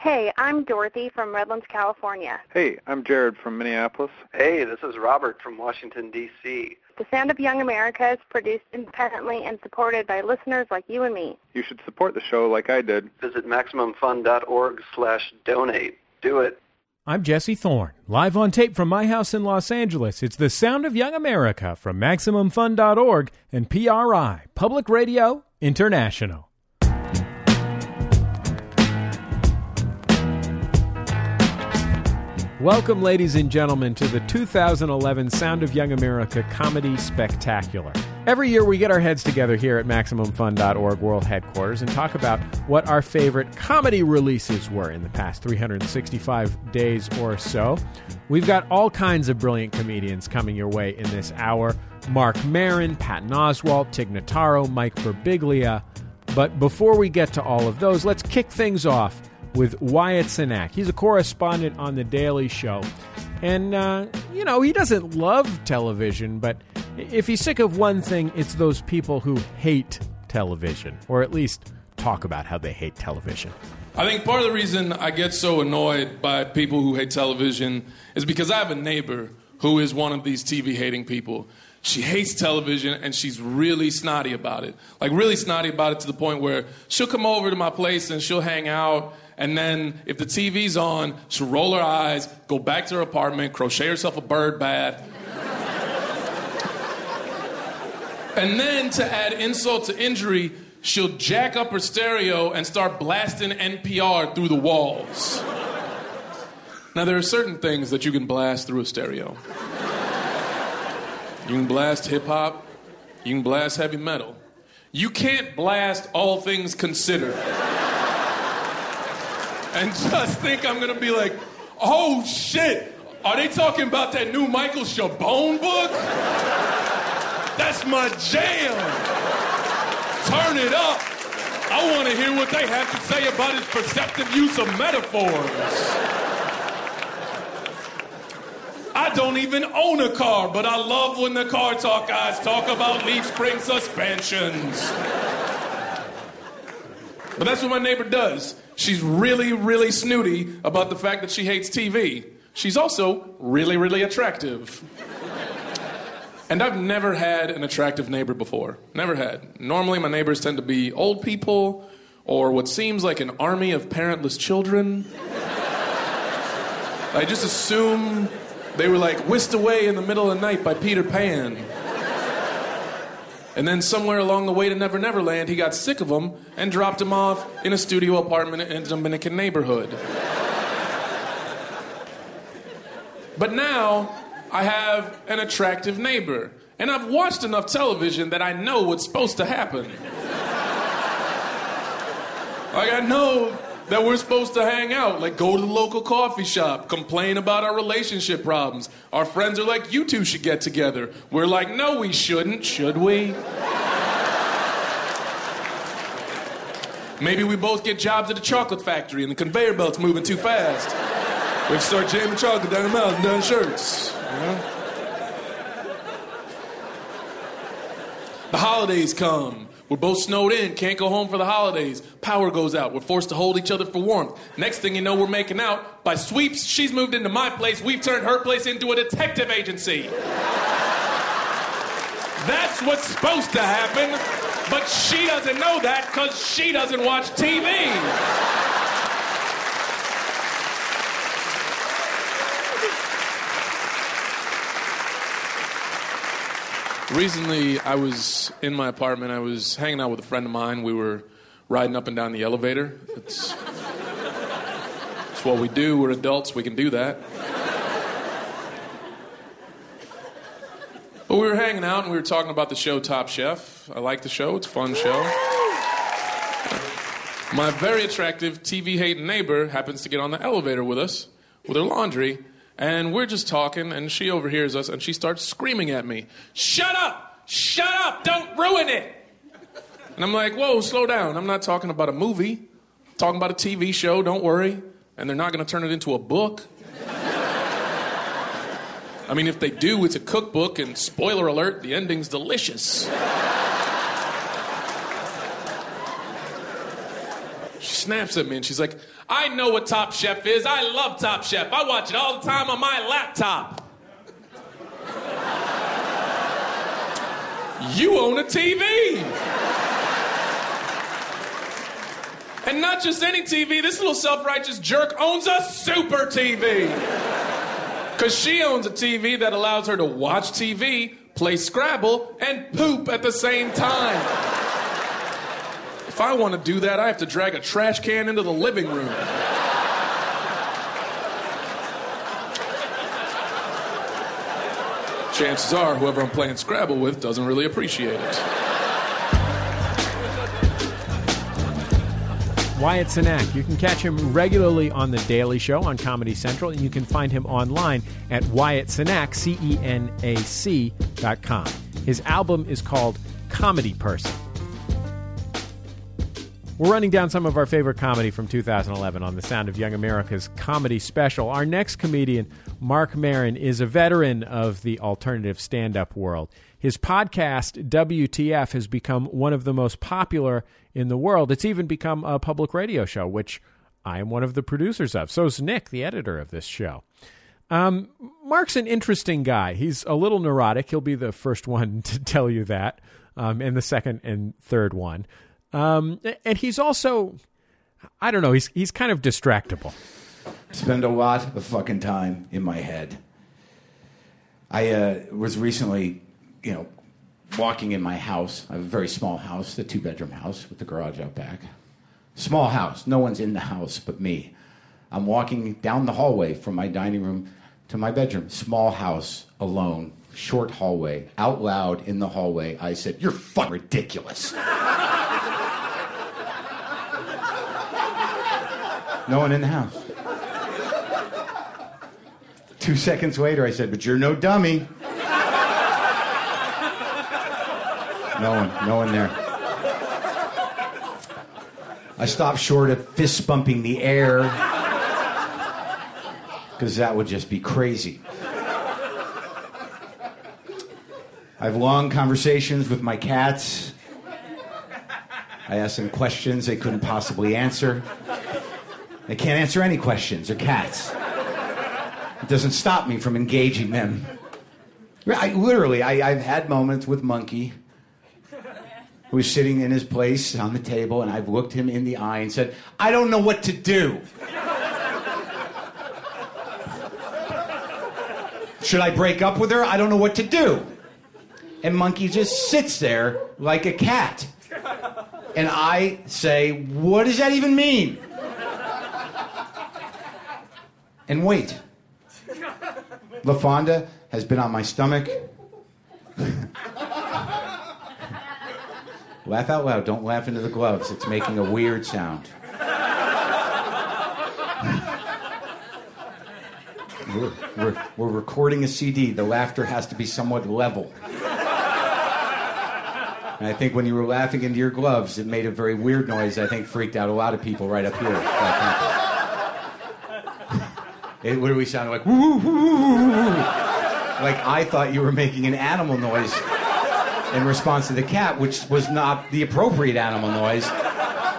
Hey, I'm Dorothy from Redlands, California. Hey, I'm Jared from Minneapolis. Hey, this is Robert from Washington, D.C. The Sound of Young America is produced independently and supported by listeners like you and me. You should support the show like I did. Visit MaximumFun.org slash donate. Do it. I'm Jesse Thorne, live on tape from my house in Los Angeles. It's the Sound of Young America from MaximumFun.org and PRI, Public Radio International. Welcome, ladies and gentlemen, to the 2011 Sound of Young America Comedy Spectacular. Every year we get our heads together here at MaximumFun.org World Headquarters and talk about what our favorite comedy releases were in the past 365 days or so. We've got all kinds of brilliant comedians coming your way in this hour Marc Maron, Patton Oswalt, Tig Notaro, Mike Birbiglia. But before we get to all of those, let's kick things off with Wyatt Cenac. He's a correspondent on The Daily Show. And, uh, you know, he doesn't love television, but if he's sick of one thing, it's those people who hate television, or at least talk about how they hate television. I think part of the reason I get so annoyed by people who hate television is because I have a neighbor who is one of these TV hating people. She hates television and she's really snotty about it. Like, really snotty about it to the point where she'll come over to my place and she'll hang out and then if the TV's on, she'll roll her eyes, go back to her apartment, crochet herself a bird bath. and then to add insult to injury, she'll jack up her stereo and start blasting NPR through the walls. Now, there are certain things that you can blast through a stereo. You can blast hip hop, you can blast heavy metal. You can't blast all things considered and just think I'm gonna be like, oh shit, are they talking about that new Michael Chabon book? That's my jam. Turn it up. I want to hear what they have to say about his perceptive use of metaphors. I don't even own a car, but I love when the car talk guys talk about leaf spring suspensions. But that's what my neighbor does. She's really, really snooty about the fact that she hates TV. She's also really, really attractive. And I've never had an attractive neighbor before. Never had. Normally, my neighbors tend to be old people or what seems like an army of parentless children. I just assume they were like whisked away in the middle of the night by Peter Pan. And then somewhere along the way to Never Never Land, he got sick of them and dropped him off in a studio apartment in a Dominican neighborhood. but now I have an attractive neighbor. And I've watched enough television that I know what's supposed to happen. like, I know that we're supposed to hang out, like go to the local coffee shop, complain about our relationship problems. Our friends are like, you two should get together. We're like, no, we shouldn't. Should we? Maybe we both get jobs at a chocolate factory and the conveyor belt's moving too fast. We start jamming chocolate down the mouth and down shirts. You know? The holidays come. We're both snowed in, can't go home for the holidays. Power goes out. We're forced to hold each other for warmth. Next thing you know, we're making out. By sweeps, she's moved into my place. We've turned her place into a detective agency. That's what's supposed to happen, but she doesn't know that because she doesn't watch TV. Recently, I was in my apartment. I was hanging out with a friend of mine. We were riding up and down the elevator. It's, it's what we do. We're adults. We can do that. But we were hanging out and we were talking about the show Top Chef. I like the show. It's a fun show. My very attractive TV hating neighbor happens to get on the elevator with us with her laundry and we're just talking, and she overhears us, and she starts screaming at me, Shut up! Shut up! Don't ruin it! And I'm like, Whoa, slow down. I'm not talking about a movie. I'm talking about a TV show, don't worry. And they're not going to turn it into a book. I mean, if they do, it's a cookbook, and spoiler alert, the ending's delicious. She snaps at me and she's like, I know what Top Chef is. I love Top Chef. I watch it all the time on my laptop. you own a TV. And not just any TV, this little self righteous jerk owns a super TV. Because she owns a TV that allows her to watch TV, play Scrabble, and poop at the same time. If I want to do that, I have to drag a trash can into the living room. Chances are, whoever I'm playing Scrabble with doesn't really appreciate it. Wyatt Cenac. You can catch him regularly on The Daily Show on Comedy Central, and you can find him online at WyattCenac, C E N A C dot com. His album is called Comedy Person. We're running down some of our favorite comedy from 2011 on the Sound of Young America's comedy special. Our next comedian, Marc Maron, is a veteran of the alternative stand up world. His podcast, WTF, has become one of the most popular in the world. It's even become a public radio show, which I am one of the producers of. So is Nick, the editor of this show. Um, Marc's an interesting guy. He's a little neurotic. He'll be the first one to tell you that, um, and the second and third one. Um, and he's also, I don't know, he's he's kind of distractible. Spend a lot of fucking time in my head. I uh, was recently, you know, walking in my house. I have a very small house, the two bedroom house with the garage out back. Small house, no one's in the house but me. I'm walking down the hallway from my dining room to my bedroom. Small house, alone, short hallway. Out loud in the hallway, I said, You're fucking ridiculous. no one in the house. Two seconds later, I said, But you're no dummy. No one, no one there. I stopped short of fist bumping the air because that would just be crazy. I have long conversations with my cats. I ask them questions they couldn't possibly answer. They can't answer any questions. They're cats. It doesn't stop me from engaging them. I, literally, I, I've had moments with Monkey who was sitting in his place on the table, and I've looked him in the eye and said, I don't know what to do. Should I break up with her? I don't know what to do. And Monkey just sits there like a cat. And I say, What does that even mean? And wait. LaFonda has been on my stomach. laugh out loud. Don't laugh into the gloves. It's making a weird sound. We're, we're, we're recording a CD. The laughter has to be somewhat level. And I think when you were laughing into your gloves, it made a very weird noise. I think freaked out a lot of people right up here. It literally sounded like woo, woo, woo, woo, like I thought you were making an animal noise in response to the cat, which was not the appropriate animal noise.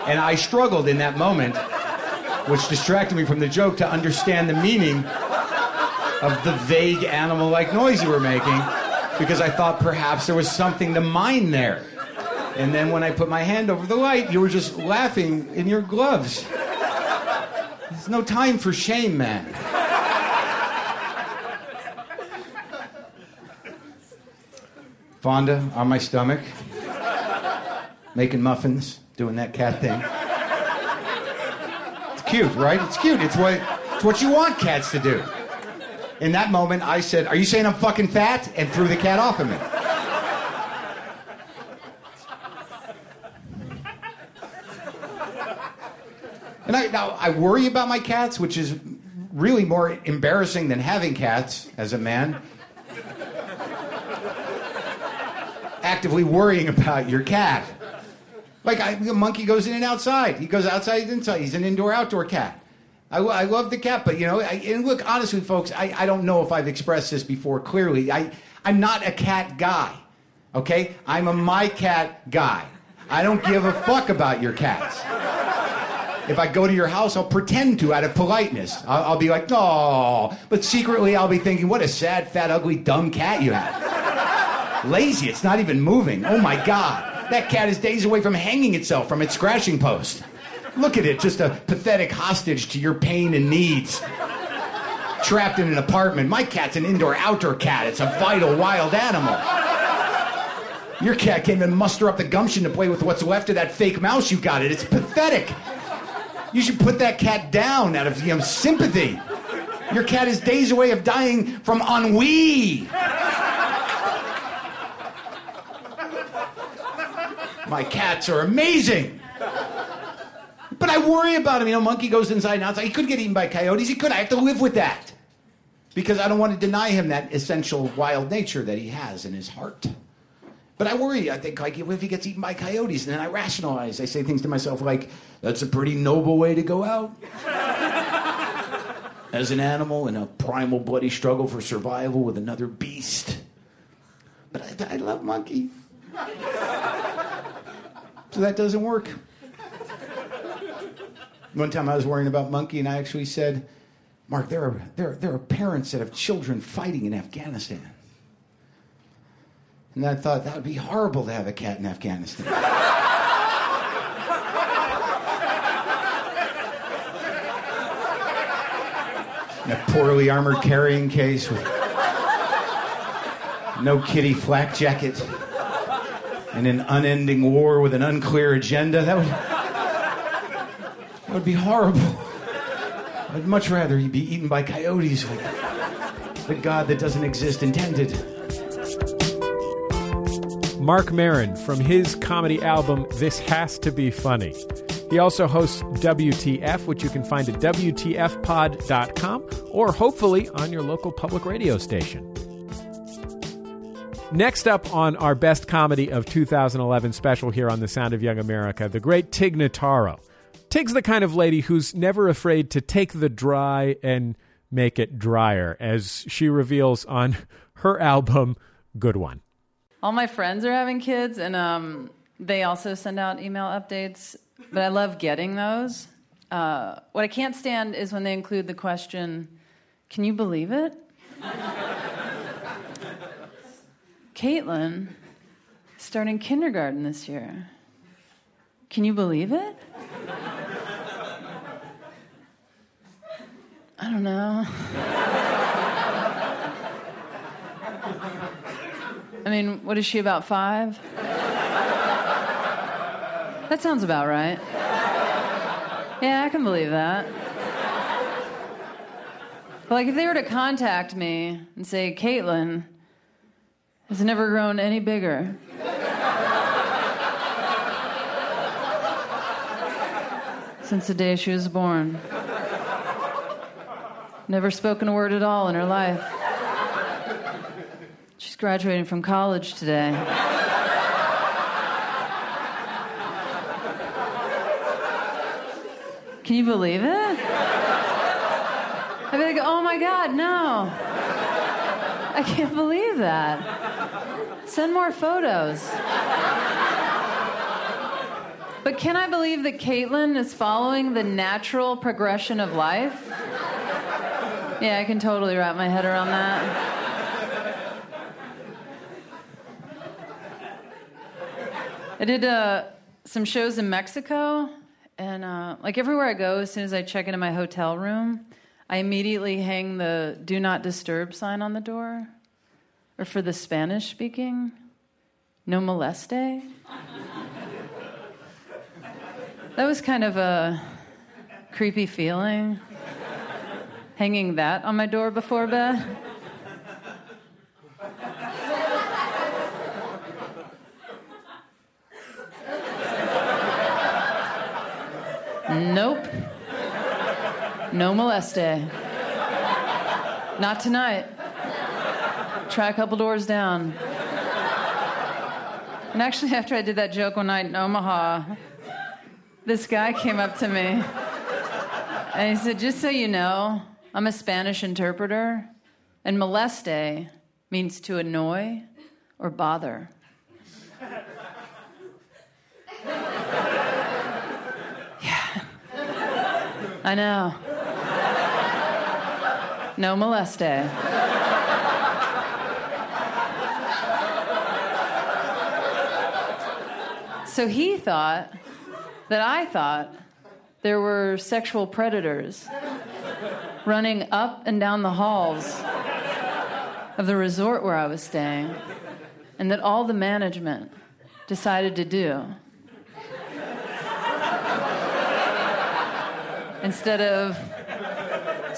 And I struggled in that moment, which distracted me from the joke, to understand the meaning of the vague animal like noise you were making, because I thought perhaps there was something to mine there. And then when I put my hand over the light, you were just laughing in your gloves. There's no time for shame, man. Fonda on my stomach, making muffins, doing that cat thing. It's cute, right? It's cute. It's what, it's what you want cats to do. In that moment, I said, Are you saying I'm fucking fat? and threw the cat off of me. And I, now I worry about my cats, which is really more embarrassing than having cats as a man. Actively worrying about your cat. Like I, a monkey goes in and outside. He goes outside inside. He's an indoor-outdoor cat. I, I love the cat, but you know, I, and look, honestly, folks, I, I don't know if I've expressed this before clearly. I, I'm not a cat guy. Okay, I'm a my cat guy. I don't give a fuck about your cats. If I go to your house, I'll pretend to out of politeness. I'll, I'll be like, oh, but secretly I'll be thinking, what a sad, fat, ugly, dumb cat you have. Lazy, it's not even moving. Oh my God. That cat is days away from hanging itself from its scratching post. Look at it, just a pathetic hostage to your pain and needs. Trapped in an apartment. My cat's an indoor outdoor cat. It's a vital wild animal. Your cat can't even muster up the gumption to play with what's left of that fake mouse you got it. It's pathetic. You should put that cat down out of you know, sympathy. Your cat is days away of dying from ennui. My cats are amazing. But I worry about him. You know, monkey goes inside and outside. He could get eaten by coyotes. He could. I have to live with that. Because I don't want to deny him that essential wild nature that he has in his heart. But I worry. I think, like, if he gets eaten by coyotes, and then I rationalize. I say things to myself like, that's a pretty noble way to go out. As an animal in a primal, bloody struggle for survival with another beast. But I, I love Monkey. so that doesn't work. One time I was worrying about Monkey, and I actually said, Marc, there are, there, there are parents that have children fighting in Afghanistan. And I thought that would be horrible to have a cat in Afghanistan. in a poorly armored carrying case with no kitty flak jacket in an unending war with an unclear agenda. That would, that would be horrible. I'd much rather he be eaten by coyotes like the God that doesn't exist intended. Marc Maron from his comedy album This Has to Be Funny. He also hosts WTF, which you can find at WTFpod.com or hopefully on your local public radio station. Next up on our Best Comedy of 2011 special here on The Sound of Young America, the great Tig Notaro. Tig's the kind of lady who's never afraid to take the dry and make it drier, as she reveals on her album, Good One all my friends are having kids, and um, they also send out email updates. But I love getting those. Uh, what I can't stand is when they include the question, "Can you believe it?" Caitlin, starting kindergarten this year. Can you believe it? I don't know. I mean, what is she, about five? That sounds about right. Yeah, I can believe that. But, like, if they were to contact me and say, Caitlin has never grown any bigger. Since the day she was born. Never spoken a word at all in her life graduating from college today. Can you believe it? I'd be like, oh my God, no. I can't believe that. Send more photos. But can I believe that Caitlin is following the natural progression of life? Yeah, I can totally wrap my head around that. I did uh, some shows in Mexico, and uh, like everywhere I go, as soon as I check into my hotel room, I immediately hang the "Do Not Disturb" sign on the door. Or for the Spanish speaking, "No moleste." that was kind of a creepy feeling, hanging that on my door before bed. No moleste. Not tonight. Try a couple doors down. And actually, after I did that joke one night in Omaha, this guy came up to me and he said, Just so you know, I'm a Spanish interpreter, and moleste means to annoy or bother. yeah. I know. No moleste. So he thought that I thought there were sexual predators running up and down the halls of the resort where I was staying, and that all the management decided to do instead of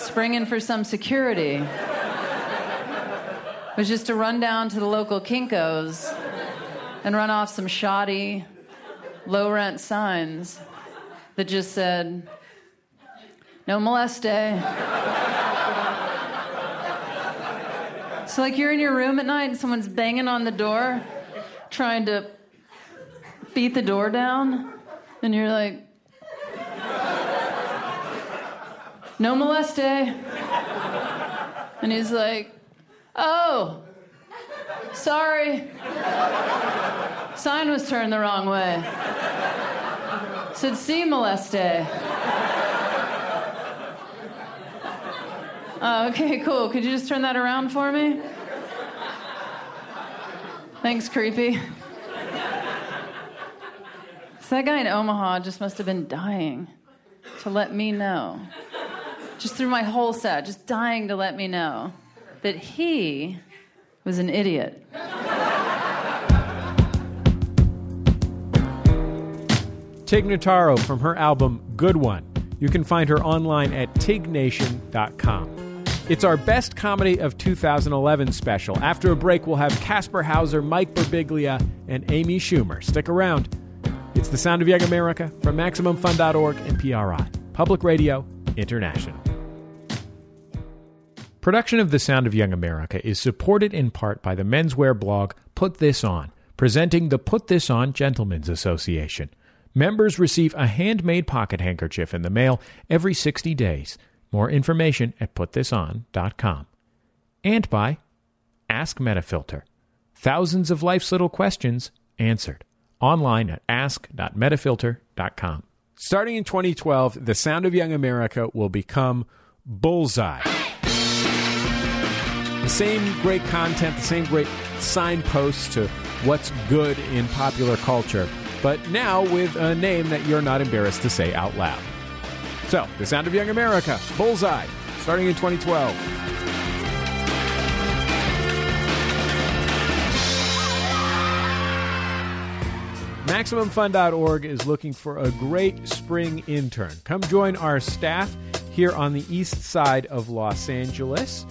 springing for some security was just to run down to the local Kinkos and run off some shoddy, low rent signs that just said, no moleste. Eh? so, like, you're in your room at night and someone's banging on the door, trying to beat the door down, and you're like, no moleste. And he's like, oh, sorry. Sign was turned the wrong way. Said, see moleste. Oh, okay, cool. Could you just turn that around for me? Thanks, creepy. So that guy in Omaha just must have been dying to let me know, just through my whole set, just dying to let me know that he was an idiot. Tig Notaro from her album Good One. You can find her online at tignation.com. It's our best comedy of 2011 special. After a break, we'll have Kasper Hauser, Mike Birbiglia, and Amy Schumer. Stick around. It's The Sound of Young America from MaximumFun.org and PRI, Public Radio International. Production of The Sound of Young America is supported in part by the menswear blog Put This On, presenting the Put This On Gentlemen's Association. Members receive a handmade pocket handkerchief in the mail every 60 days. More information at putthison.com. And by Ask Metafilter. Thousands of life's little questions answered. Online at ask.metafilter.com. Starting in 2012, The Sound of Young America will become Bullseye. The same great content, the same great signposts to what's good in popular culture but now with a name that you're not embarrassed to say out loud. So, The Sound of Young America, Bullseye, starting in 2012. MaximumFun.org is looking for a great spring intern. Come join our staff here on the east side of Los Angeles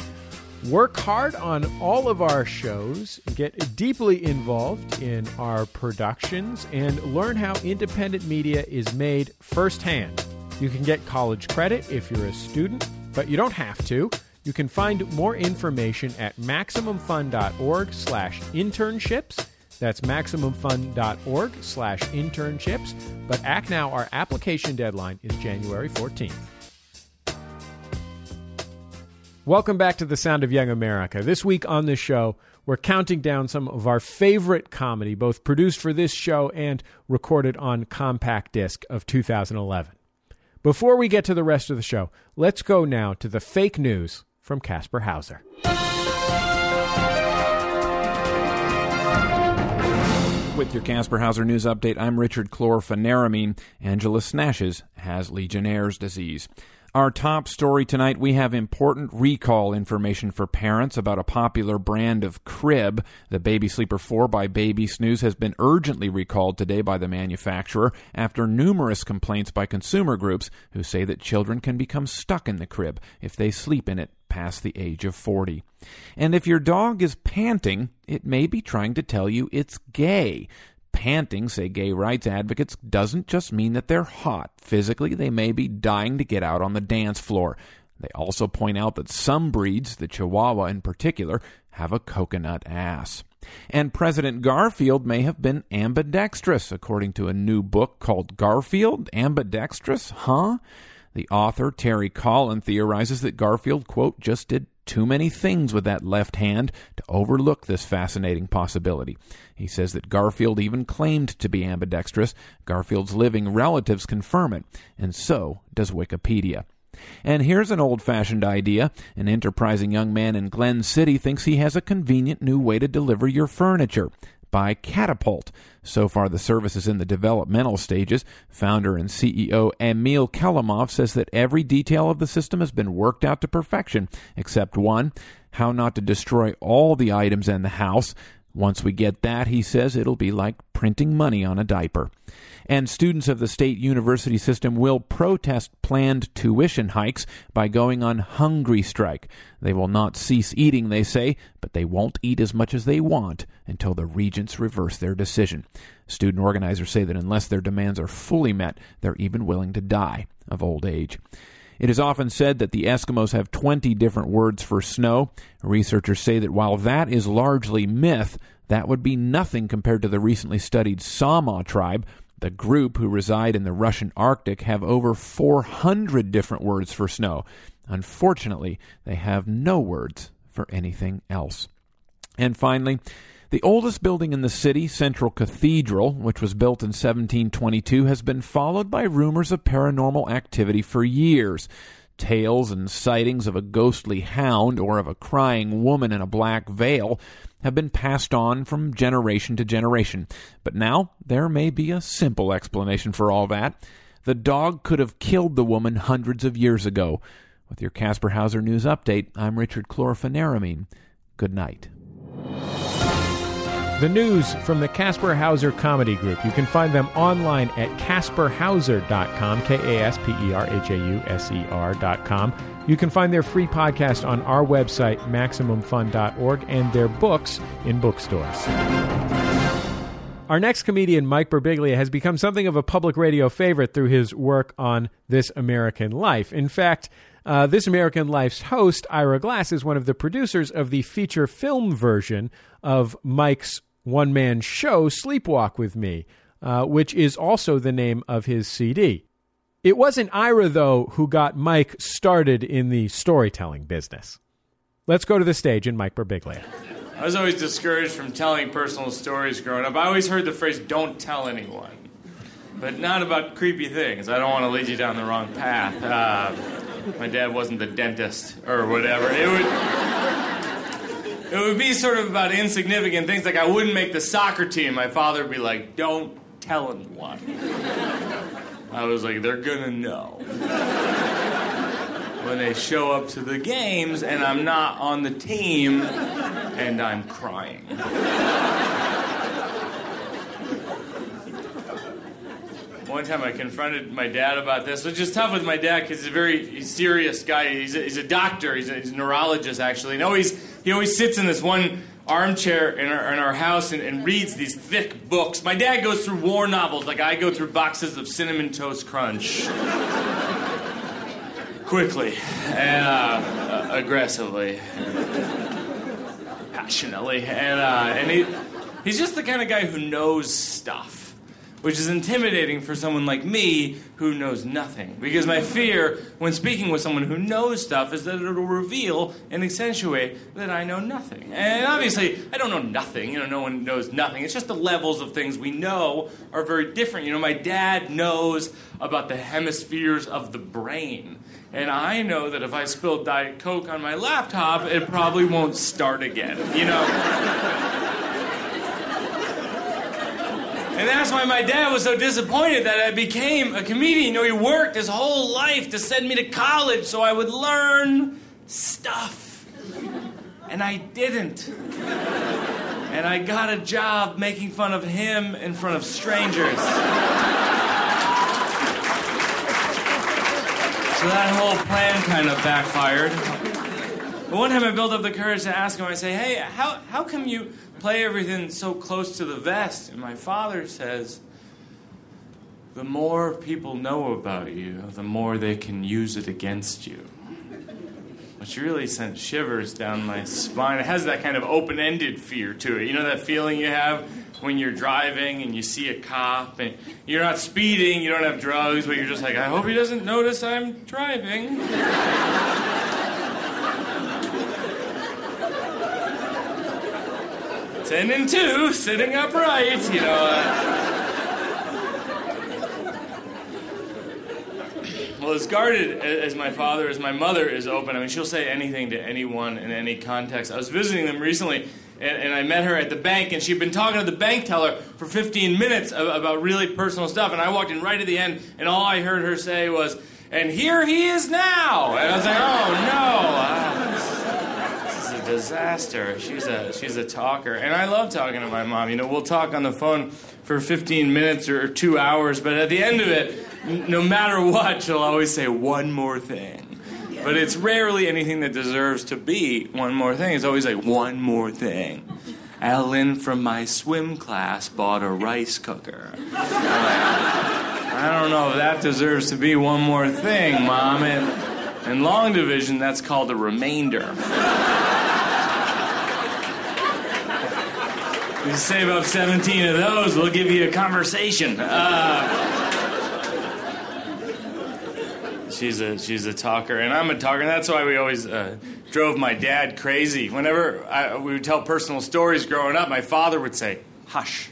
work hard on all of our shows, get deeply involved in our productions, and learn how independent media is made firsthand. You can get college credit if you're a student, but you don't have to. You can find more information at MaximumFun.org slash internships. That's MaximumFun.org slash internships. But act now, our application deadline is January 14th. Welcome back to the Sound of Young America. This week on the show, we're counting down some of our favorite comedy, both produced for this show and recorded on compact disc of 2011. Before we get to the rest of the show, let's go now to the fake news from Kasper Hauser. With your Kasper Hauser News Update, I'm Richard Chlorpheniramine. Angela Snashes has Legionnaire's disease. Our top story tonight we have important recall information for parents about a popular brand of crib. The Baby Sleeper 4 by Baby Snooze has been urgently recalled today by the manufacturer after numerous complaints by consumer groups who say that children can become stuck in the crib if they sleep in it past the age of 40. And if your dog is panting, it may be trying to tell you it's gay panting, say gay rights advocates, doesn't just mean that they're hot. Physically, they may be dying to get out on the dance floor. They also point out that some breeds, the Chihuahua in particular, have a coconut ass. And President Garfield may have been ambidextrous, according to a new book called Garfield? Ambidextrous? Huh? The author, Terry Collin, theorizes that Garfield, quote, just did too many things with that left hand to overlook this fascinating possibility. He says that Garfield even claimed to be ambidextrous. Garfield's living relatives confirm it, and so does Wikipedia. And here's an old fashioned idea. An enterprising young man in Glen City thinks he has a convenient new way to deliver your furniture by Catapult. So far, the service is in the developmental stages. Founder and CEO Emil Kelemov says that every detail of the system has been worked out to perfection, except one how not to destroy all the items in the house. Once we get that, he says, it'll be like printing money on a diaper. And students of the state university system will protest planned tuition hikes by going on hungry strike. They will not cease eating, they say, but they won't eat as much as they want until the regents reverse their decision. Student organizers say that unless their demands are fully met, they're even willing to die of old age. It is often said that the Eskimos have 20 different words for snow. Researchers say that while that is largely myth, that would be nothing compared to the recently studied Sama tribe. The group who reside in the Russian Arctic have over 400 different words for snow. Unfortunately, they have no words for anything else. And finally, the oldest building in the city, Central Cathedral, which was built in 1722, has been followed by rumors of paranormal activity for years. Tales and sightings of a ghostly hound or of a crying woman in a black veil have been passed on from generation to generation. But now there may be a simple explanation for all that. The dog could have killed the woman hundreds of years ago. With your Kasper Hauser News Update, I'm Richard Chlorpheniramine. Good night. The news from the Kasper Hauser Comedy Group. You can find them online at kasperhauser.com, K A S P E R H A U S E R.com. You can find their free podcast on our website, MaximumFun.org, and their books in bookstores. Our next comedian, Mike Birbiglia, has become something of a public radio favorite through his work on This American Life. In fact, uh, This American Life's host, Ira Glass, is one of the producers of the feature film version of Mike's one man show, Sleepwalk with Me, uh, which is also the name of his CD. It wasn't Ira, though, who got Mike started in the storytelling business. Let's go to the stage and Mike Birbiglia. I was always discouraged from telling personal stories growing up. I always heard the phrase, don't tell anyone. But not about creepy things. I don't want to lead you down the wrong path. Uh, my dad wasn't the dentist or whatever. It would it would be sort of about insignificant things like I wouldn't make the soccer team. My father would be like, "Don't tell anyone." I was like, "They're gonna know." when they show up to the games and I'm not on the team and I'm crying. One time I confronted my dad about this, which is tough with my dad because he's a very serious guy. He's a, he's a doctor, he's a, he's a, neurologist actually. And always, he always sits in this one armchair in our, in our house and, and reads these thick books. My dad goes through war novels like I go through boxes of Cinnamon Toast Crunch. Quickly and uh, aggressively, passionately, and uh, and he, he's just the kind of guy who knows stuff which is intimidating for someone like me who knows nothing. Because my fear when speaking with someone who knows stuff is that it'll reveal and accentuate that I know nothing. And obviously, I don't know nothing. You know, no one knows nothing. It's just the levels of things we know are very different. You know, my dad knows about the hemispheres of the brain. And I know that if I spill Diet Coke on my laptop, it probably won't start again. You know? And that's why my dad was so disappointed that I became a comedian. You know, he worked his whole life to send me to college so I would learn stuff. And I didn't. And I got a job making fun of him in front of strangers. So that whole plan kind of backfired. But one time I built up the courage to ask him, I say, hey, how, how come you play everything so close to the vest. And my father says, the more people know about you, the more they can use it against you. Which really sent shivers down my spine. It has that kind of open ended fear to it. You know that feeling you have when you're driving and you see a cop and you're not speeding, you don't have drugs, but you're just like, I hope he doesn't notice I'm driving. Ten and two, sitting upright, you know. Uh, well, as guarded as my father, as my mother is open. I mean, she'll say anything to anyone in any context. I was visiting them recently, and, I met her at the bank, and she'd been talking to the bank teller for 15 minutes about really personal stuff. And I walked in right at the end, and all I heard her say was, "And here he is now." And I was like, "Oh no." Ah, this is a disaster. She's a she's a talker, and I love talking to my mom. You know, we'll talk on the phone for 15 minutes or two hours, but at the end of it, no matter what, she'll always say one more thing. But it's rarely anything that deserves to be one more thing. It's always like one more thing. Ellen from my swim class bought a rice cooker. I don't know if that deserves to be one more thing, Mom. And in long division, that's called a remainder. You save up 17 of those, we'll give you a conversation. Uh, she's a she's a talker, and I'm a talker. And that's why we always uh, drove my dad crazy. Whenever I, we would tell personal stories growing up, my father would say, "Hush."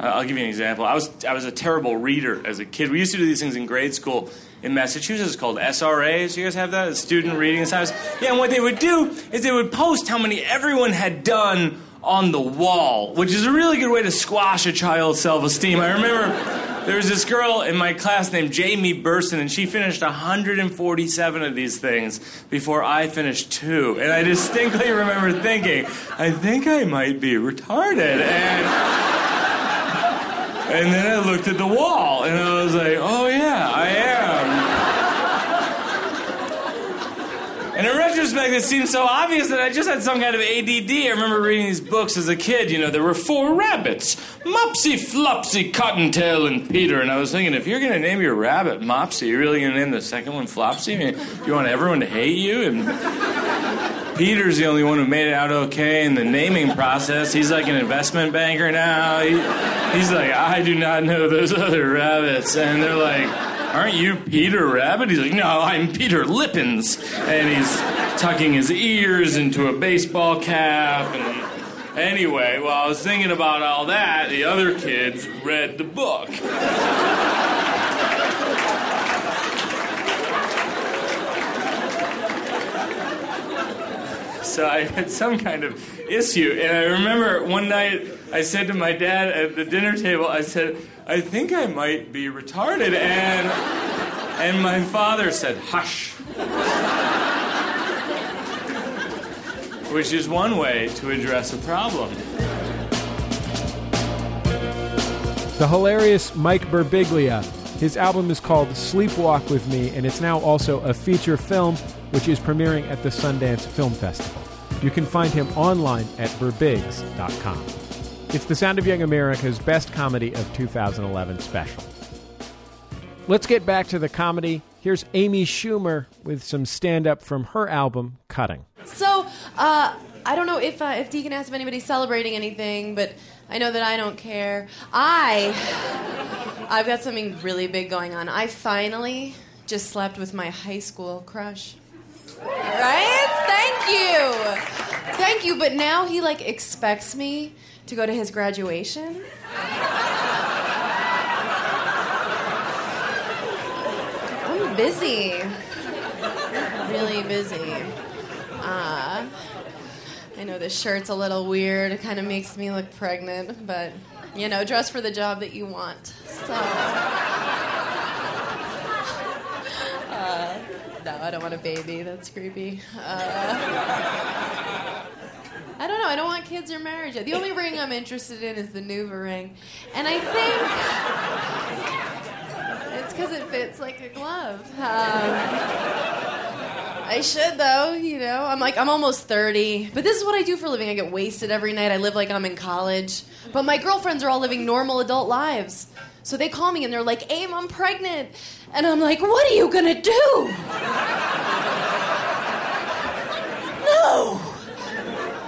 I'll give you an example. I was I was a terrible reader as a kid. We used to do these things in grade school in Massachusetts called SRAs. You guys have that? Student reading assignments. Yeah, and what they would do is they would post how many everyone had done on the wall, which is a really good way to squash a child's self-esteem. I remember there was this girl in my class named Jamie Burson, and she finished 147 of these things before I finished two. And I distinctly remember thinking, I think I might be retarded. And and then I looked at the wall and I was like, oh yeah, I am. And in retrospect, it seems so obvious that I just had some kind of ADD. I remember reading these books as a kid. You know, there were four rabbits Mopsy, Flopsy, Cottontail, and Peter. And I was thinking, if you're going to name your rabbit Mopsy, you're really going to name the second one Flopsy? I mean, do you want everyone to hate you? And Peter's the only one who made it out okay in the naming process. He's like an investment banker now. He, he's like, I do not know those other rabbits. And they're like, Aren't you Peter Rabbit? He's like, No, I'm Peter Lippens. And he's tucking his ears into a baseball cap. And anyway, while I was thinking about all that, the other kids read the book. so I had some kind of issue. And I remember one night I said to my dad at the dinner table, I said, I think I might be retarded. And, and my father said, hush. Which is one way to address a problem. The hilarious Mike Birbiglia. His album is called Sleepwalk with Me, and it's now also a feature film, which is premiering at the Sundance Film Festival. You can find him online at birbigs.com. It's the Sound of Young America's Best Comedy of 2011 special. Let's get back to the comedy. Here's Amy Schumer with some stand up from her album, Cutting. So, uh, I don't know if uh, if Deacon asked if anybody's celebrating anything, but I know that I don't care. I I've got something really big going on. I finally just slept with my high school crush. Right? Thank you. Thank you, but now he like expects me to go to his graduation. I'm busy. Really busy. Uh, I know this shirt's a little weird. It kind of makes me look pregnant, but you know, dress for the job that you want. So. Uh, no, I don't want a baby. That's creepy. Uh, I don't know. I don't want kids or marriage yet. The only ring I'm interested in is the Nuva ring, and I think it's because it fits like a glove. Um, I should though, you know. I'm like I'm almost 30, but this is what I do for a living. I get wasted every night. I live like I'm in college. But my girlfriends are all living normal adult lives. So they call me and they're like, "Aim, I'm pregnant." And I'm like, "What are you going to do?" no.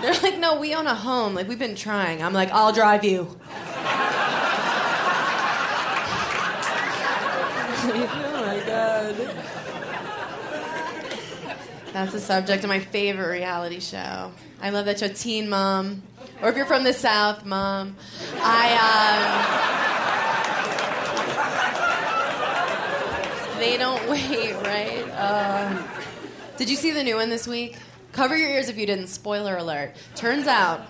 They're like, no, we own a home. Like, we've been trying. I'm like, I'll drive you. oh my god. That's the subject of my favorite reality show. I love that show, Teen Mom. Or if you're from the South, Mom. I, um. They don't wait, right? Uh, did you see the new one this week? Cover your ears if you didn't. Spoiler alert. Turns out,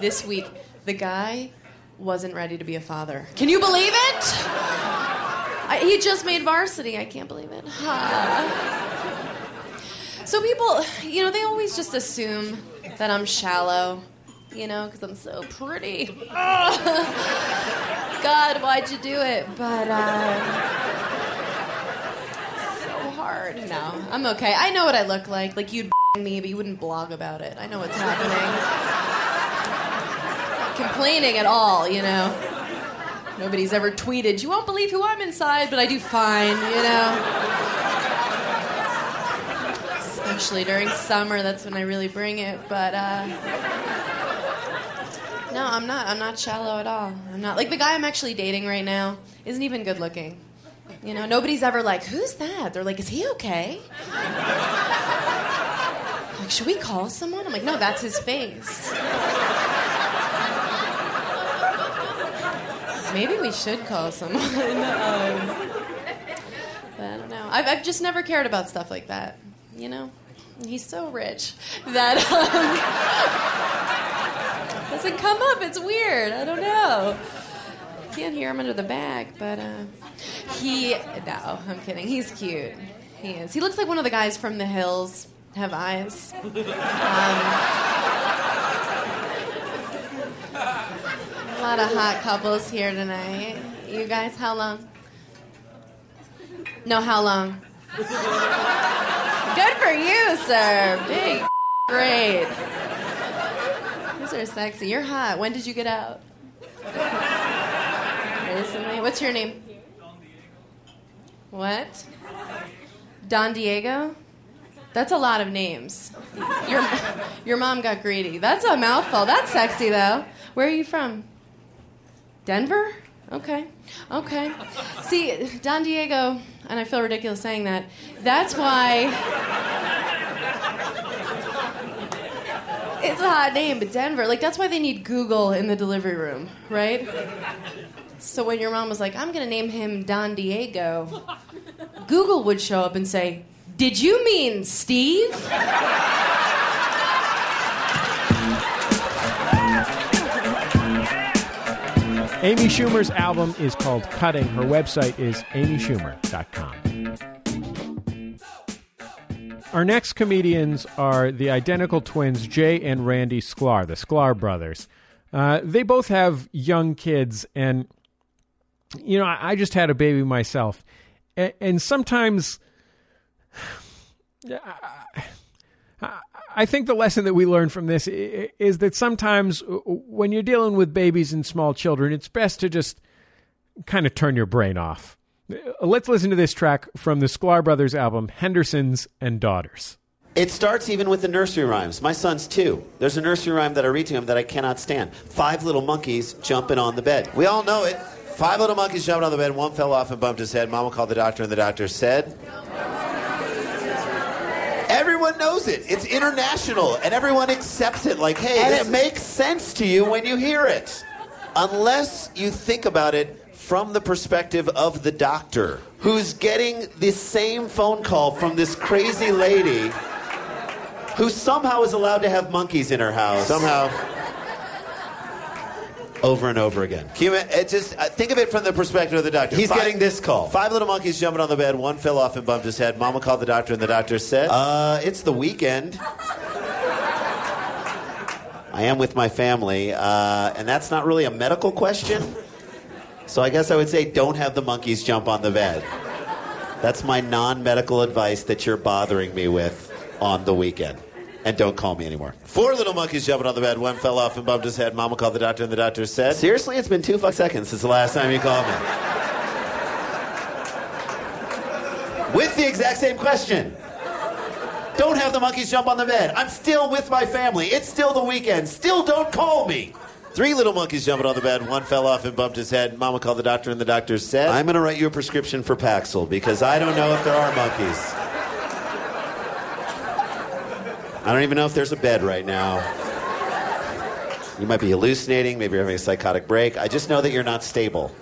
this week, the guy wasn't ready to be a father. Can you believe it? I, he just made varsity. I can't believe it. So people, you know, they always just assume that I'm shallow, you know, because I'm so pretty. God, why'd you do it? But uh, so hard. No, I'm okay. I know what I look like. Like you'd me, but you wouldn't blog about it. I know what's happening. Complaining at all, you know. Nobody's ever tweeted, "You won't believe who I'm inside," but I do fine, you know especially during summer. That's when I really bring it. But uh, no, I'm not. I'm not shallow at all. I'm not like the guy I'm actually dating right now. Isn't even good looking. You know, nobody's ever like, "Who's that?" They're like, "Is he okay?" Like, should we call someone? I'm like, "No, that's his face." Maybe we should call someone. um, I don't know. I've, I've just never cared about stuff like that. You know, he's so rich that um, doesn't come up. It's weird. I don't know. Can't hear him under the bag, but uh, he. No, I'm kidding. He's cute. He is. He looks like one of the guys from The Hills. Have eyes. Um, a lot of hot couples here tonight. You guys, how long? No, how long? Good for you, sir. Big, great. These are sexy. You're hot. When did you get out? Recently. What's your name? What? Don Diego? That's a lot of names. Your, your mom got greedy. That's a mouthful. That's sexy, though. Where are you from? Denver? Okay. Okay. See, Don Diego, and I feel ridiculous saying that, that's why. It's a hot name, but Denver, like, that's why they need Google in the delivery room, right? So when your mom was like, I'm gonna name him Don Diego, Google would show up and say, Did you mean Steve? Amy Schumer's album is called Cutting. Her website is amyschumer.com. Our next comedians are the identical twins, Jay and Randy Sklar, the Sklar brothers. Uh, they both have young kids, and, you know, I, I just had a baby myself. And, and sometimes. I, think the lesson that we learn from this is that sometimes when you're dealing with babies and small children, it's best to just kind of turn your brain off. Uh, let's listen to this track from the Sklar Brothers album, Hendersons and Daughters. It starts even with the nursery rhymes. My son's two. There's a nursery rhyme that I read to him that I cannot stand. Five little monkeys jumping on the bed. We all know it. Five little monkeys jumping on the bed. One fell off and bumped his head. Mama called the doctor, and the doctor said. Everyone knows it. It's international, and everyone accepts it. Like, hey, and it makes sense to you when you hear it, unless you think about it from the perspective of the doctor, who's getting the same phone call from this crazy lady, who somehow is allowed to have monkeys in her house. Somehow over and over again. Can you, it just uh, think of it from the perspective of the doctor. He's Five- getting this call. Five little monkeys jumping on the bed. One fell off and bumped his head. Mama called the doctor, and the doctor said, "Uh, it's the weekend." I am with my family, uh, and that's not really a medical question. So I guess I would say, don't have the monkeys jump on the bed. That's my non-medical advice that you're bothering me with on the weekend. And don't call me anymore. Four little monkeys jumping on the bed. One fell off and bumped his head. Mama called the doctor, and the doctor said, Seriously, it's been two fuck seconds since the last time you called me. With the exact same question. Don't have the monkeys jump on the bed. I'm still with my family. It's still the weekend. Still don't call me. Three little monkeys jumping on the bed. One fell off and bumped his head. Mama called the doctor, and the doctor said, I'm going to write you a prescription for Paxil because I don't know if there are monkeys. I don't even know if there's a bed right now. You might be hallucinating. Maybe you're having a psychotic break. I just know that you're not stable.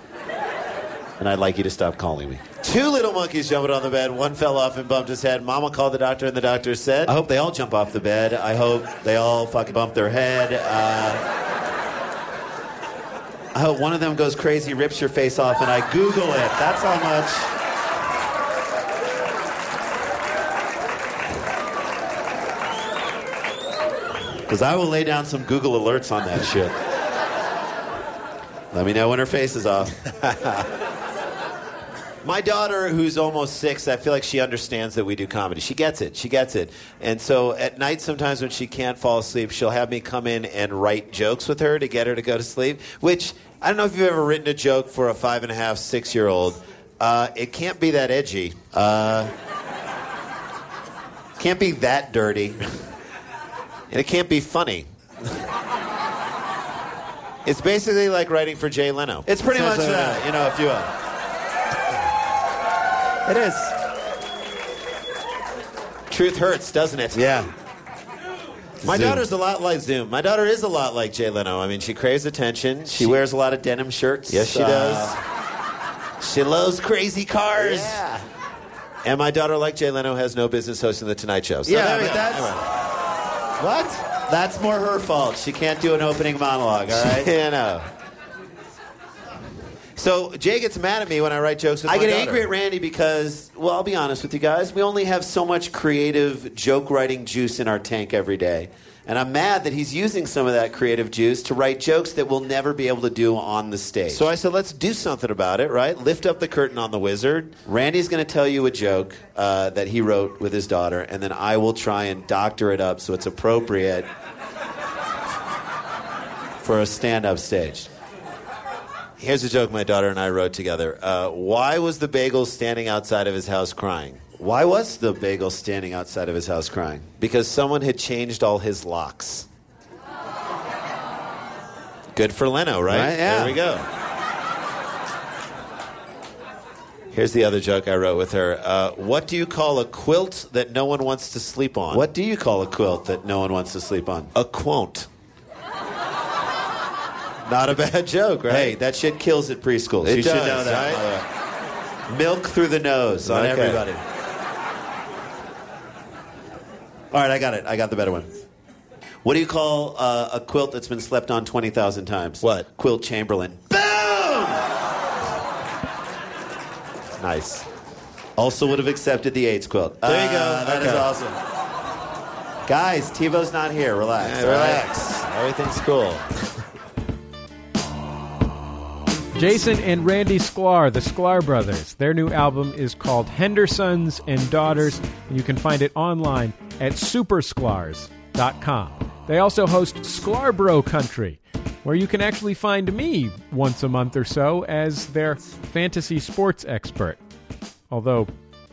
And I'd like you to stop calling me. Two little monkeys jumping on the bed. One fell off and bumped his head. Mama called the doctor, and the doctor said, I hope they all jump off the bed. I hope they all fucking bump their head. Uh, I hope one of them goes crazy, rips your face off, and I Google it. That's how much. Because I will lay down some Google alerts on that shit. Let me know when her face is off. My daughter, who's almost six, I feel like she understands that we do comedy. She gets it. She gets it. And so at night, sometimes when she can't fall asleep, she'll have me come in and write jokes with her to get her to go to sleep. Which I don't know if you've ever written a joke for a five and a half, six year old. Uh, it can't be that edgy. Uh, can't be that dirty. And it can't be funny. it's basically like writing for Jay Leno. It's pretty much that, you know, if you will. It is. Truth hurts, doesn't it? Yeah. My Zoom. daughter's a lot like Zoom. My daughter is a lot like Jay Leno. I mean, she craves attention. She, wears a lot of denim shirts. Yes, she Uh, does. She loves crazy cars. Yeah. And my daughter, like Jay Leno, has no business hosting the Tonight Show. So Yeah, there we but go. that's- Anyway. What? That's more her fault. She can't do an opening monologue. All right. you know. So Jay gets mad at me when I write jokes. With I get daughter. angry at Randy because, well, I'll be honest with you guys. We only have so much creative joke writing juice in our tank every day. And I'm mad that he's using some of that creative juice to write jokes that we'll never be able to do on the stage. So I said, let's do something about it, right? Lift up the curtain on the wizard. Randy's going to tell you a joke uh, that he wrote with his daughter, and then I will try and doctor it up so it's appropriate for a stand up stage. Here's a joke my daughter and I wrote together. Uh, why was the bagel standing outside of his house crying? Why was the bagel standing outside of his house crying? Because someone had changed all his locks. Good for Leno, right? Right, yeah. There we go. Here's the other joke I wrote with her. Uh, what do you call a quilt that no one wants to sleep on? What do you call a quilt that no one wants to sleep on? A quont. Not a bad joke, right? Hey, that shit kills at preschools. It you should does, know that. way. Milk through the nose on Okay. everybody. All right, I got it. I got the better one. What do you call uh, a quilt that's been slept on 20,000 times? What? Quilt Chamberlain. Boom! nice. Also would have accepted the AIDS quilt. There you go. Uh, That is Okay. awesome. Guys, TiVo's not here. Relax. Yeah, all right? relax. Everything's cool. Jason and Randy Sklar, the Sklar brothers. Their new album is called Hendersons and Daughters, and you can find it online at supersklars.com. They also host Sklarbro Country, where you can actually find me once a month or so as their fantasy sports expert. Although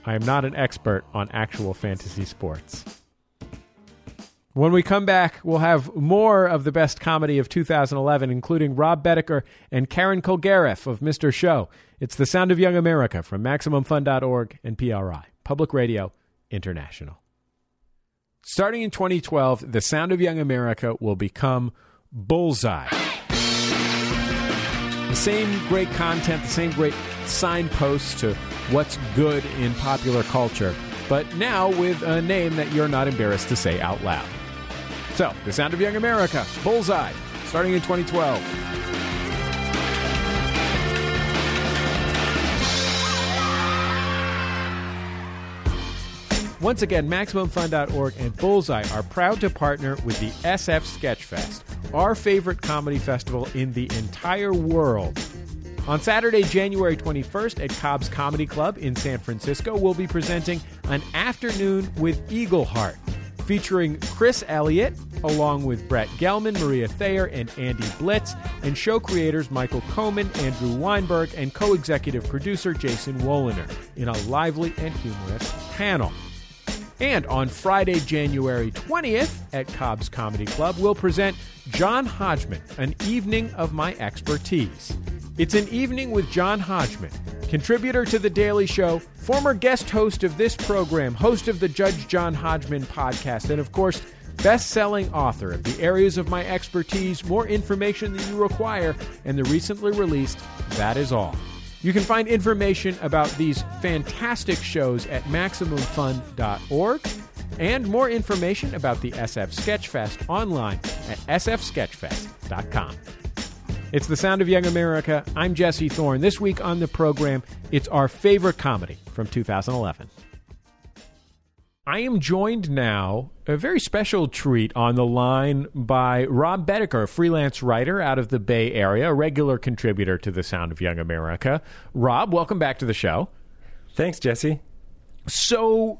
I am not an expert on actual fantasy sports. When we come back, we'll have more of the best comedy of 2011, including Rob Baedeker and Karen Kilgariff of Mr. Show. It's The Sound of Young America from MaximumFun.org and PRI, Public Radio International. Starting in 2012, The Sound of Young America will become Bullseye. The same great content, the same great signposts to what's good in popular culture, but now with a name that you're not embarrassed to say out loud. So, The Sound of Young America, Bullseye, starting in 2012. Once again, MaximumFun.org and Bullseye are proud to partner with the SF Sketchfest, our favorite comedy festival in the entire world. On Saturday, January 21st at Cobb's Comedy Club in San Francisco, we'll be presenting an afternoon with Eagleheart, featuring Chris Elliott, along with Brett Gelman, Maria Thayer, and Andy Blitz, and show creators Michael Koman, Andrew Weinberg, and co executive producer Jason Woliner in a lively and humorous panel. And on Friday, January 20th at Cobb's Comedy Club, we'll present John Hodgman, An Evening of My Expertise. It's an evening with John Hodgman, contributor to The Daily Show, former guest host of this program, host of the Judge John Hodgman podcast, and of course, best selling author of The Areas of My Expertise, More Information Than You Require, and the recently released That Is All. You can find information about these fantastic shows at MaximumFun.org and more information about the SF Sketchfest online at sfsketchfest.com. It's the Sound of Young America. I'm Jesse Thorn. This week on the program, it's our favorite comedy from 2011. I am joined now, a very special treat on the line by Rob Baedeker, a freelance writer out of the Bay Area, a regular contributor to the Sound of Young America. Rob, welcome back to the show. Thanks, Jesse. So,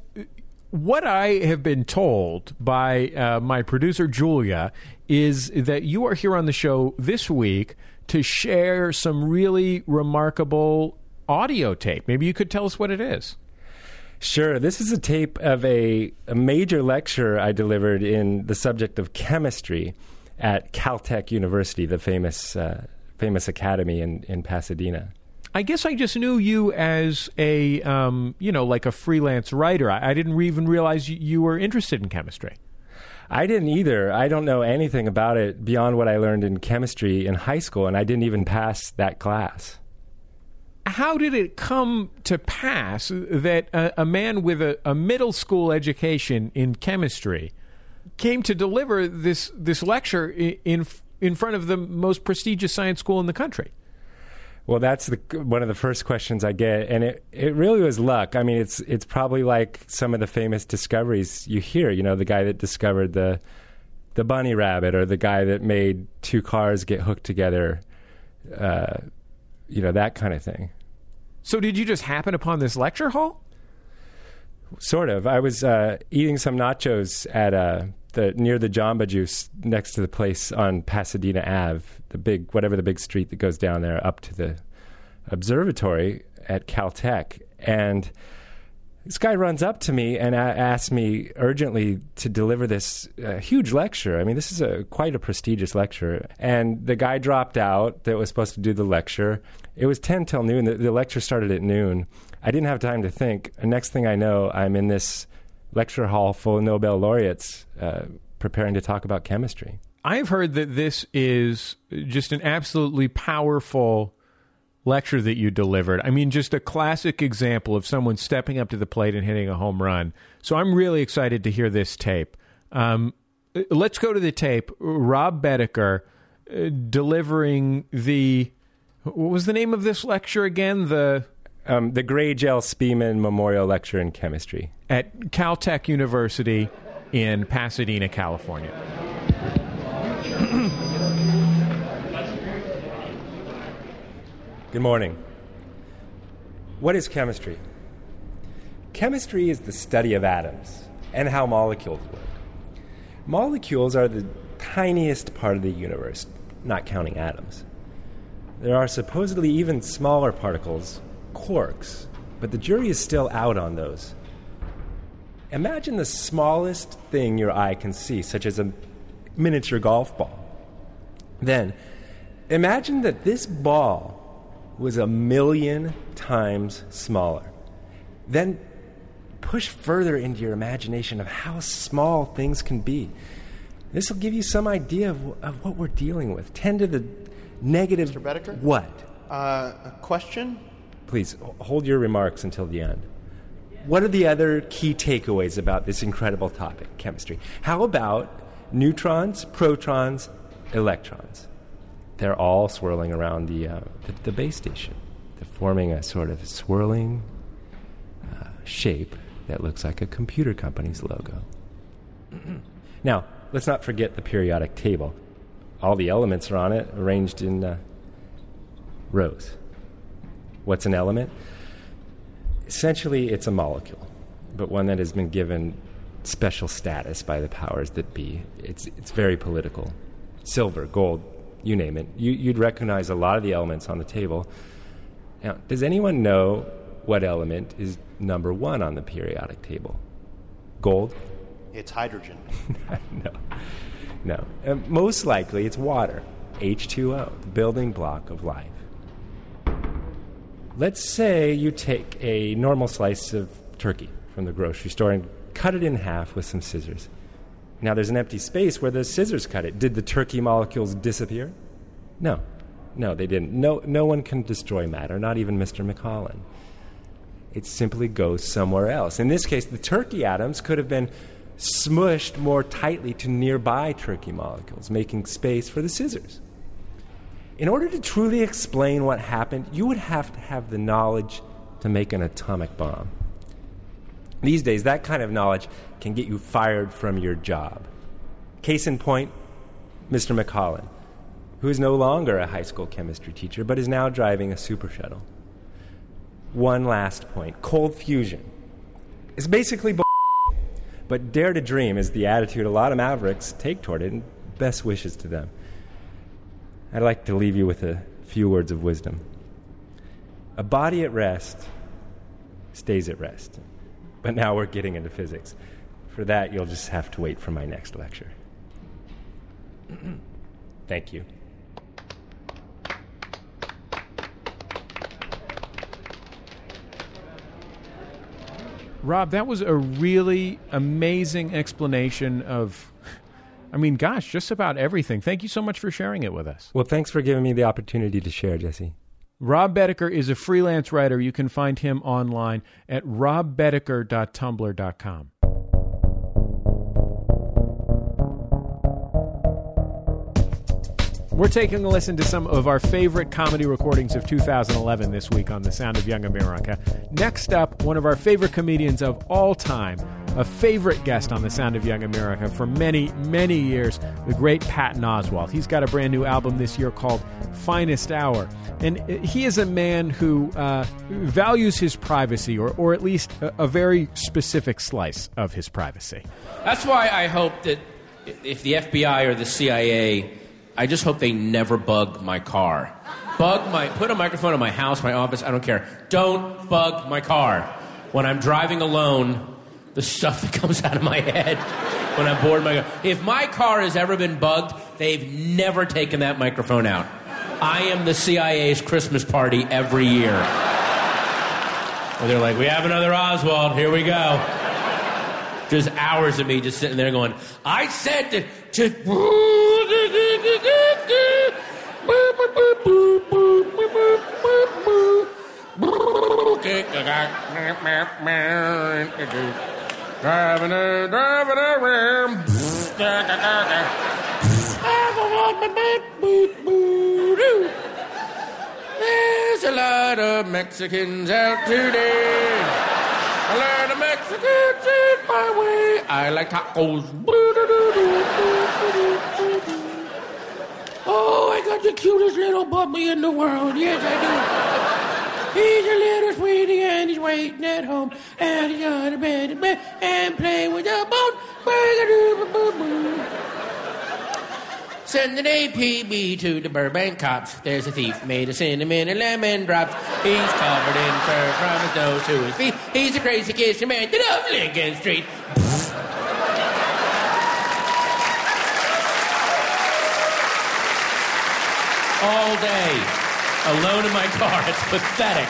what I have been told by uh, my producer Julia is that you are here on the show this week to share some really remarkable audio tape. Maybe you could tell us what it is. Sure. This is a tape of a, a major lecture I delivered in the subject of chemistry at Caltech University, the famous uh, famous academy in, in Pasadena. I guess I just knew you as a, um, you know, like a freelance writer. I, I didn't even realize you, you were interested in chemistry. I didn't either. I don't know anything about it beyond what I learned in chemistry in high school, and I didn't even pass that class how did it come to pass that a, a man with a, a, middle school education in chemistry came to deliver this this lecture in in front of the most prestigious science school in the country? Well, that's the, one of the first questions I get, and it, it really was luck. I mean, it's it's probably like some of the famous discoveries you hear. You know, the guy that discovered the the bunny rabbit, or the guy that made two cars get hooked together. Uh, you know that kind of thing. So, did you just happen upon this lecture hall? Sort of. I was uh, eating some nachos at uh, the near the Jamba Juice next to the place on Pasadena Ave, the big whatever the big street that goes down there up to the observatory at Caltech, and this guy runs up to me and asks me urgently to deliver this uh, huge lecture. I mean, this is a quite a prestigious lecture. And the guy dropped out that was supposed to do the lecture. It was 10 till noon. The, the lecture started at noon. I didn't have time to think. Next thing I know, I'm in this lecture hall full of Nobel laureates uh, preparing to talk about chemistry. I've heard that this is just an absolutely powerful lecture that you delivered. I mean, just a classic example of someone stepping up to the plate and hitting a home run. So I'm really excited to hear this tape. Um, let's go to the tape. Rob Baedeker uh, delivering the. What was the name of this lecture again? The um, the Gray Gel Speeman Memorial Lecture in Chemistry at Caltech University in Pasadena, California. Good morning. What is chemistry? Chemistry is the study of atoms and how molecules work. Molecules are the tiniest part of the universe, not counting atoms. There are supposedly even smaller particles, quarks, but the jury is still out on those. Imagine the smallest thing your eye can see, such as a miniature golf ball. Then, imagine that this ball was a million times smaller. Then push further into your imagination of how small things can be. This will give you some idea of, of what we're dealing with. 10 to the negative. Mr. Baedeker? What? Uh, a question? Please hold your remarks until the end. What are the other key takeaways about this incredible topic, chemistry? How about neutrons, protons, electrons? they're all swirling around the, uh, the, the, base station. They're forming a sort of swirling uh, shape that looks like a computer company's logo. now, let's not forget the periodic table. All the elements are on it, arranged in uh, rows. What's an element? Essentially, it's a molecule, but one that has been given special status by the powers that be. It's, it's very political. Silver, gold, you name it. You, you'd recognize a lot of the elements on the table. Now, does anyone know what element is number one on the periodic table? Gold? It's hydrogen. no. No. Uh, most likely it's water. H2O, the building block of life. Let's say you take a normal slice of turkey from the grocery store and cut it in half with some scissors. Now there's an empty space where the scissors cut it. Did the turkey molecules disappear? No. No, they didn't. No, no one can destroy matter, not even Mr. McCollen. It simply goes somewhere else. In this case, the turkey atoms could have been smushed more tightly to nearby turkey molecules, making space for the scissors. In order to truly explain what happened, you would have to have the knowledge to make an atomic bomb. These days, that kind of knowledge can get you fired from your job. Case in point, Mr. McCollen, who is no longer a high school chemistry teacher but is now driving a super shuttle. One last point cold fusion. It's basically but dare to dream is the attitude a lot of mavericks take toward it, and best wishes to them. I'd like to leave you with a few words of wisdom. A body at rest stays at rest. But now we're getting into physics. For that, you'll just have to wait for my next lecture. Thank you. Rob, that was a really amazing explanation of, I mean, gosh, just about everything. Thank you so much for sharing it with us. Well, thanks for giving me the opportunity to share, Jesse. Rob Baedeker is a freelance writer. You can find him online at robbaedeker.tumblr.com. We're taking a listen to some of our favorite comedy recordings of 2011 this week on The Sound of Young America. Next up, one of our favorite comedians of all time, a favorite guest on The Sound of Young America for many, many years, the great Patton Oswalt. He's got a brand new album this year called Finest Hour. And he is a man who uh, values his privacy, or, or at least a, a very specific slice of his privacy. That's why I hope that if the FBI or the CIA, I just hope they never bug my car. Bug my, put a microphone in my house, my office, I don't care. Don't bug my car. When I'm driving alone, the stuff that comes out of my head when I'm bored. My if my car has ever been bugged, they've never taken that microphone out. I am the CIA's Christmas party every year. Where they're like, we have another Oswalt, here we go. Just hours of me just sitting there going, I said to. to Driving a, driving around. My bike. There's a lot of Mexicans out today. A lot of Mexicans in my way. I like tacos. Oh, I got the cutest little puppy in the world. Yes, I do. He's a little sweetie and he's waiting at home. And he's on the bed and, bed and playing with the bone. Send an APB to the Burbank cops. There's a thief made of cinnamon and lemon drops. He's covered in fur from his nose to his feet. He's a crazy kissing man that loves Lincoln Street. All day, alone in my car. It's pathetic.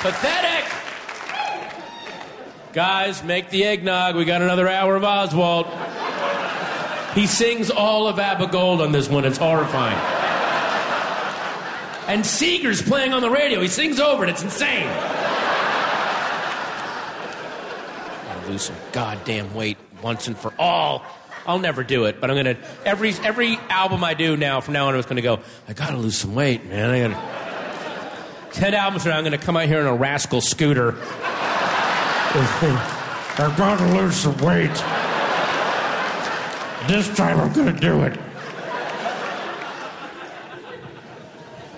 Pathetic! Guys, make the eggnog. We got another hour of Oswalt. He sings all of Abba Gold on this one. It's horrifying. And Seger's playing on the radio. He sings over it. It's insane. Gotta lose some goddamn weight once and for all. I'll never do it, but I'm gonna every every album I do now from now on I'm just gonna go, I gotta lose some weight, man. I gotta ten albums from now I'm gonna come out here in a rascal scooter. I've gotta lose some weight. This time I'm gonna do it.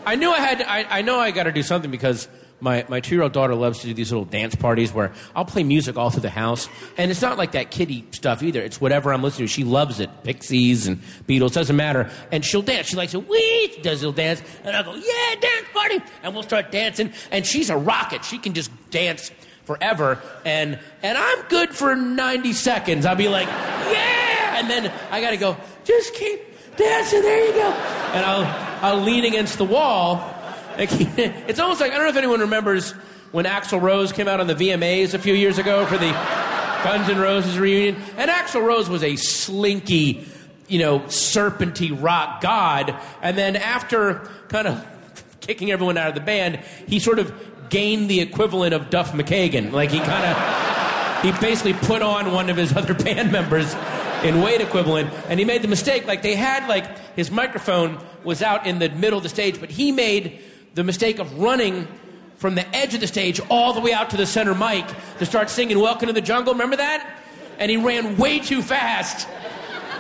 I knew I had. To, I, I know I got to do something because my, my two year old daughter loves to do these little dance parties where I'll play music all through the house, and it's not like that kiddie stuff either. It's whatever I'm listening to. She loves it, Pixies and Beatles, doesn't matter. And she'll dance. She likes it. Wee, she does a little dance, and I'll go, yeah, dance party, and we'll start dancing. And she's a rocket. She can just dance forever, and and I'm good for 90 seconds. I'll be like, yeah, and then I gotta go, just keep dancing. There you go, and I'll I'll lean against the wall. Keep- It's almost like I don't know if anyone remembers when Axl Rose came out on the VMAs a few years ago for the Guns N' Roses reunion, and Axl Rose was a slinky, you know, serpenty rock god, and then after kind of kicking everyone out of the band, he sort of gained the equivalent of Duff McKagan. Like he kind of, he basically put on one of his other band members in weight equivalent, and he made the mistake. Like they had like his microphone was out in the middle of the stage, but he made the mistake of running from the edge of the stage all the way out to the center mic to start singing "Welcome to the Jungle." Remember that? And he ran way too fast.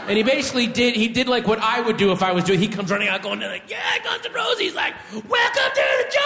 And he basically did, he did like what I would do if I was doing. He comes running out going, to like, yeah, Guns N' Roses. He's like, welcome to the jungle.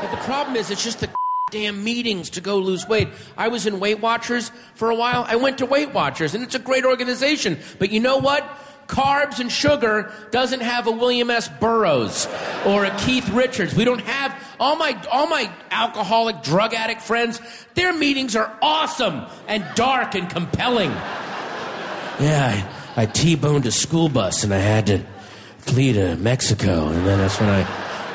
But the problem is, it's just the damn meetings to go lose weight. I was in Weight Watchers for a while. I went to Weight Watchers, and it's a great organization. But you know what? Carbs and sugar doesn't have a William S. Burroughs or a Keith Richards. We don't have all my all my alcoholic drug addict friends. Their meetings are awesome and dark and compelling. Yeah, I, I T-boned a school bus and I had to flee to Mexico, and then that's when I,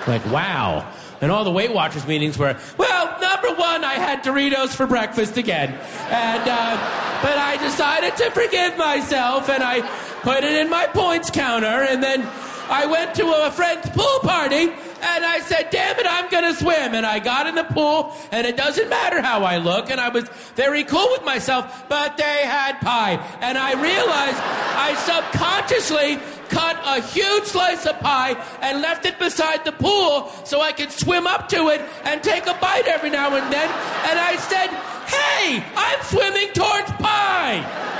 like, wow. And all the Weight Watchers meetings were, well, number one, I had Doritos for breakfast again, and uh, but I decided to forgive myself, and I put it in my points counter, and then I went to a friend's pool party. And I said, damn it, I'm gonna swim. And I got in the pool, and it doesn't matter how I look. And I was very cool with myself, but they had pie. And I realized I subconsciously cut a huge slice of pie and left it beside the pool so I could swim up to it and take a bite every now and then. And I said, hey, I'm swimming towards pie.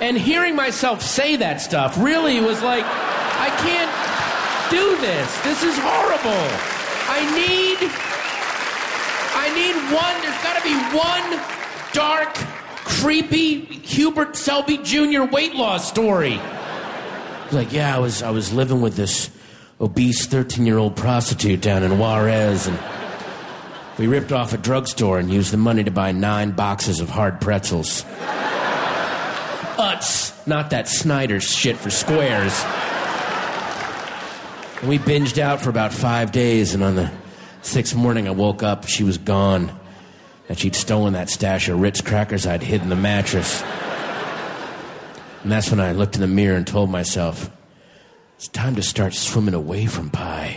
And hearing myself say that stuff really was like, I can't do this. This is horrible. I need, I need one, there's got to be one dark, creepy Hubert Selby Jr. weight loss story. Like, yeah, I was, I was living with this obese 13 year old prostitute down in Juarez, and we ripped off a drugstore and used the money to buy nine boxes of hard pretzels. Utz, not that Snyder shit for squares. And we binged out for about five days, and on the sixth morning, I woke up. She was gone. And she'd stolen that stash of Ritz crackers I'd hid in the mattress. And that's when I looked in the mirror and told myself, it's time to start swimming away from pie.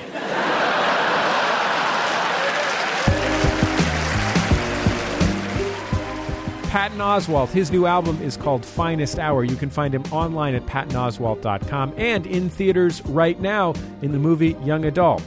Patton Oswalt. His new album is called Finest Hour. You can find him online at pattonoswalt.com and in theaters right now in the movie Young Adult.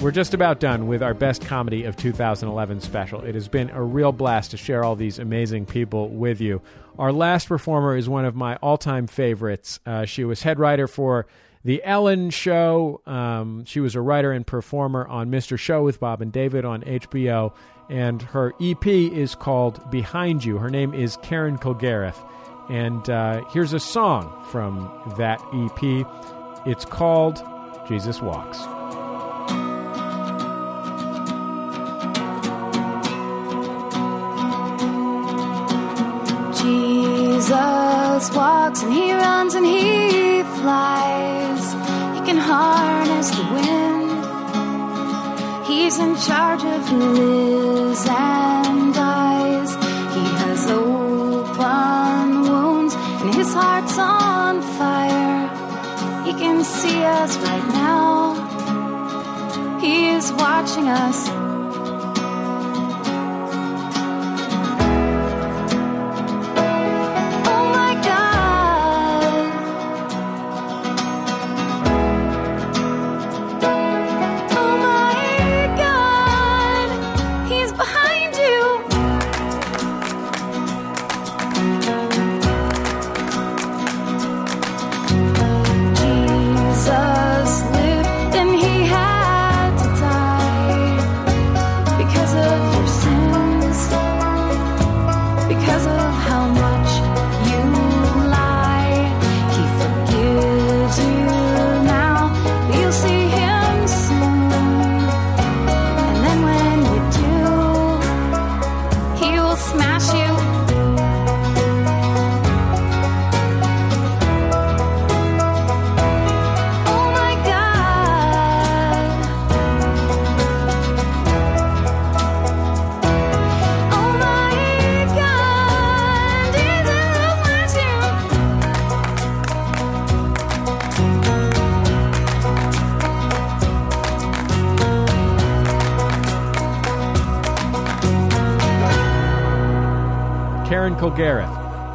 We're just about done with our best comedy of 2011 special. It has been a real blast to share all these amazing people with you. Our last performer is one of my all time favorites. Uh, she was head writer for The Ellen Show. Um, she was a writer and performer on Mr. Show with Bob and David on HBO. And her EP is called Behind You. Her name is Karen Kilgariff. And uh, here's a song from that EP. It's called Jesus Walks. Jesus walks and he runs and he flies. He can harness the wind. He's in charge of who lives and dies. He has open wounds and his heart's on fire. He can see us right now. He is watching us.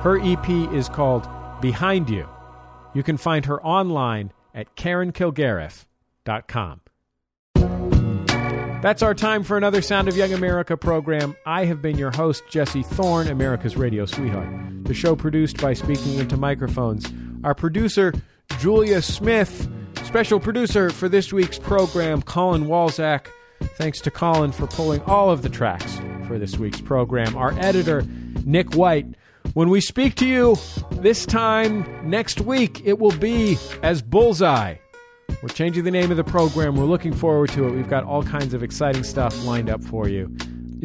Her EP is called Behind You. You can find her online at KarenKilgariff.com. That's our time for another Sound of Young America program. I have been your host, Jesse Thorn, America's radio sweetheart. The show produced by Speaking Into Microphones. Our producer, Julia Smith. Special producer for this week's program, Colin Walzak. Thanks to Colin for pulling all of the tracks for this week's program. Our editor, Nick White. When we speak to you this time next week, it will be as Bullseye. We're changing the name of the program. We're looking forward to it. We've got all kinds of exciting stuff lined up for you.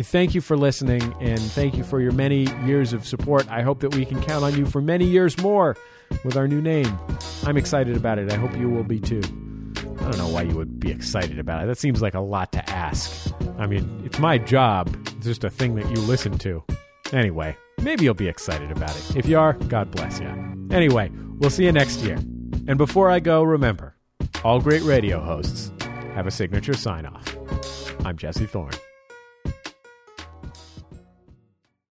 Thank you for listening and thank you for your many years of support. I hope that we can count on you for many years more with our new name. I'm excited about it. I hope you will be too. I don't know why you would be excited about it. That seems like a lot to ask. I mean, it's my job, it's just a thing that you listen to. Anyway, maybe you'll be excited about it. If you are, God bless you. Anyway, we'll see you next year. And before I go, remember all great radio hosts have a signature sign off. I'm Jesse Thorn.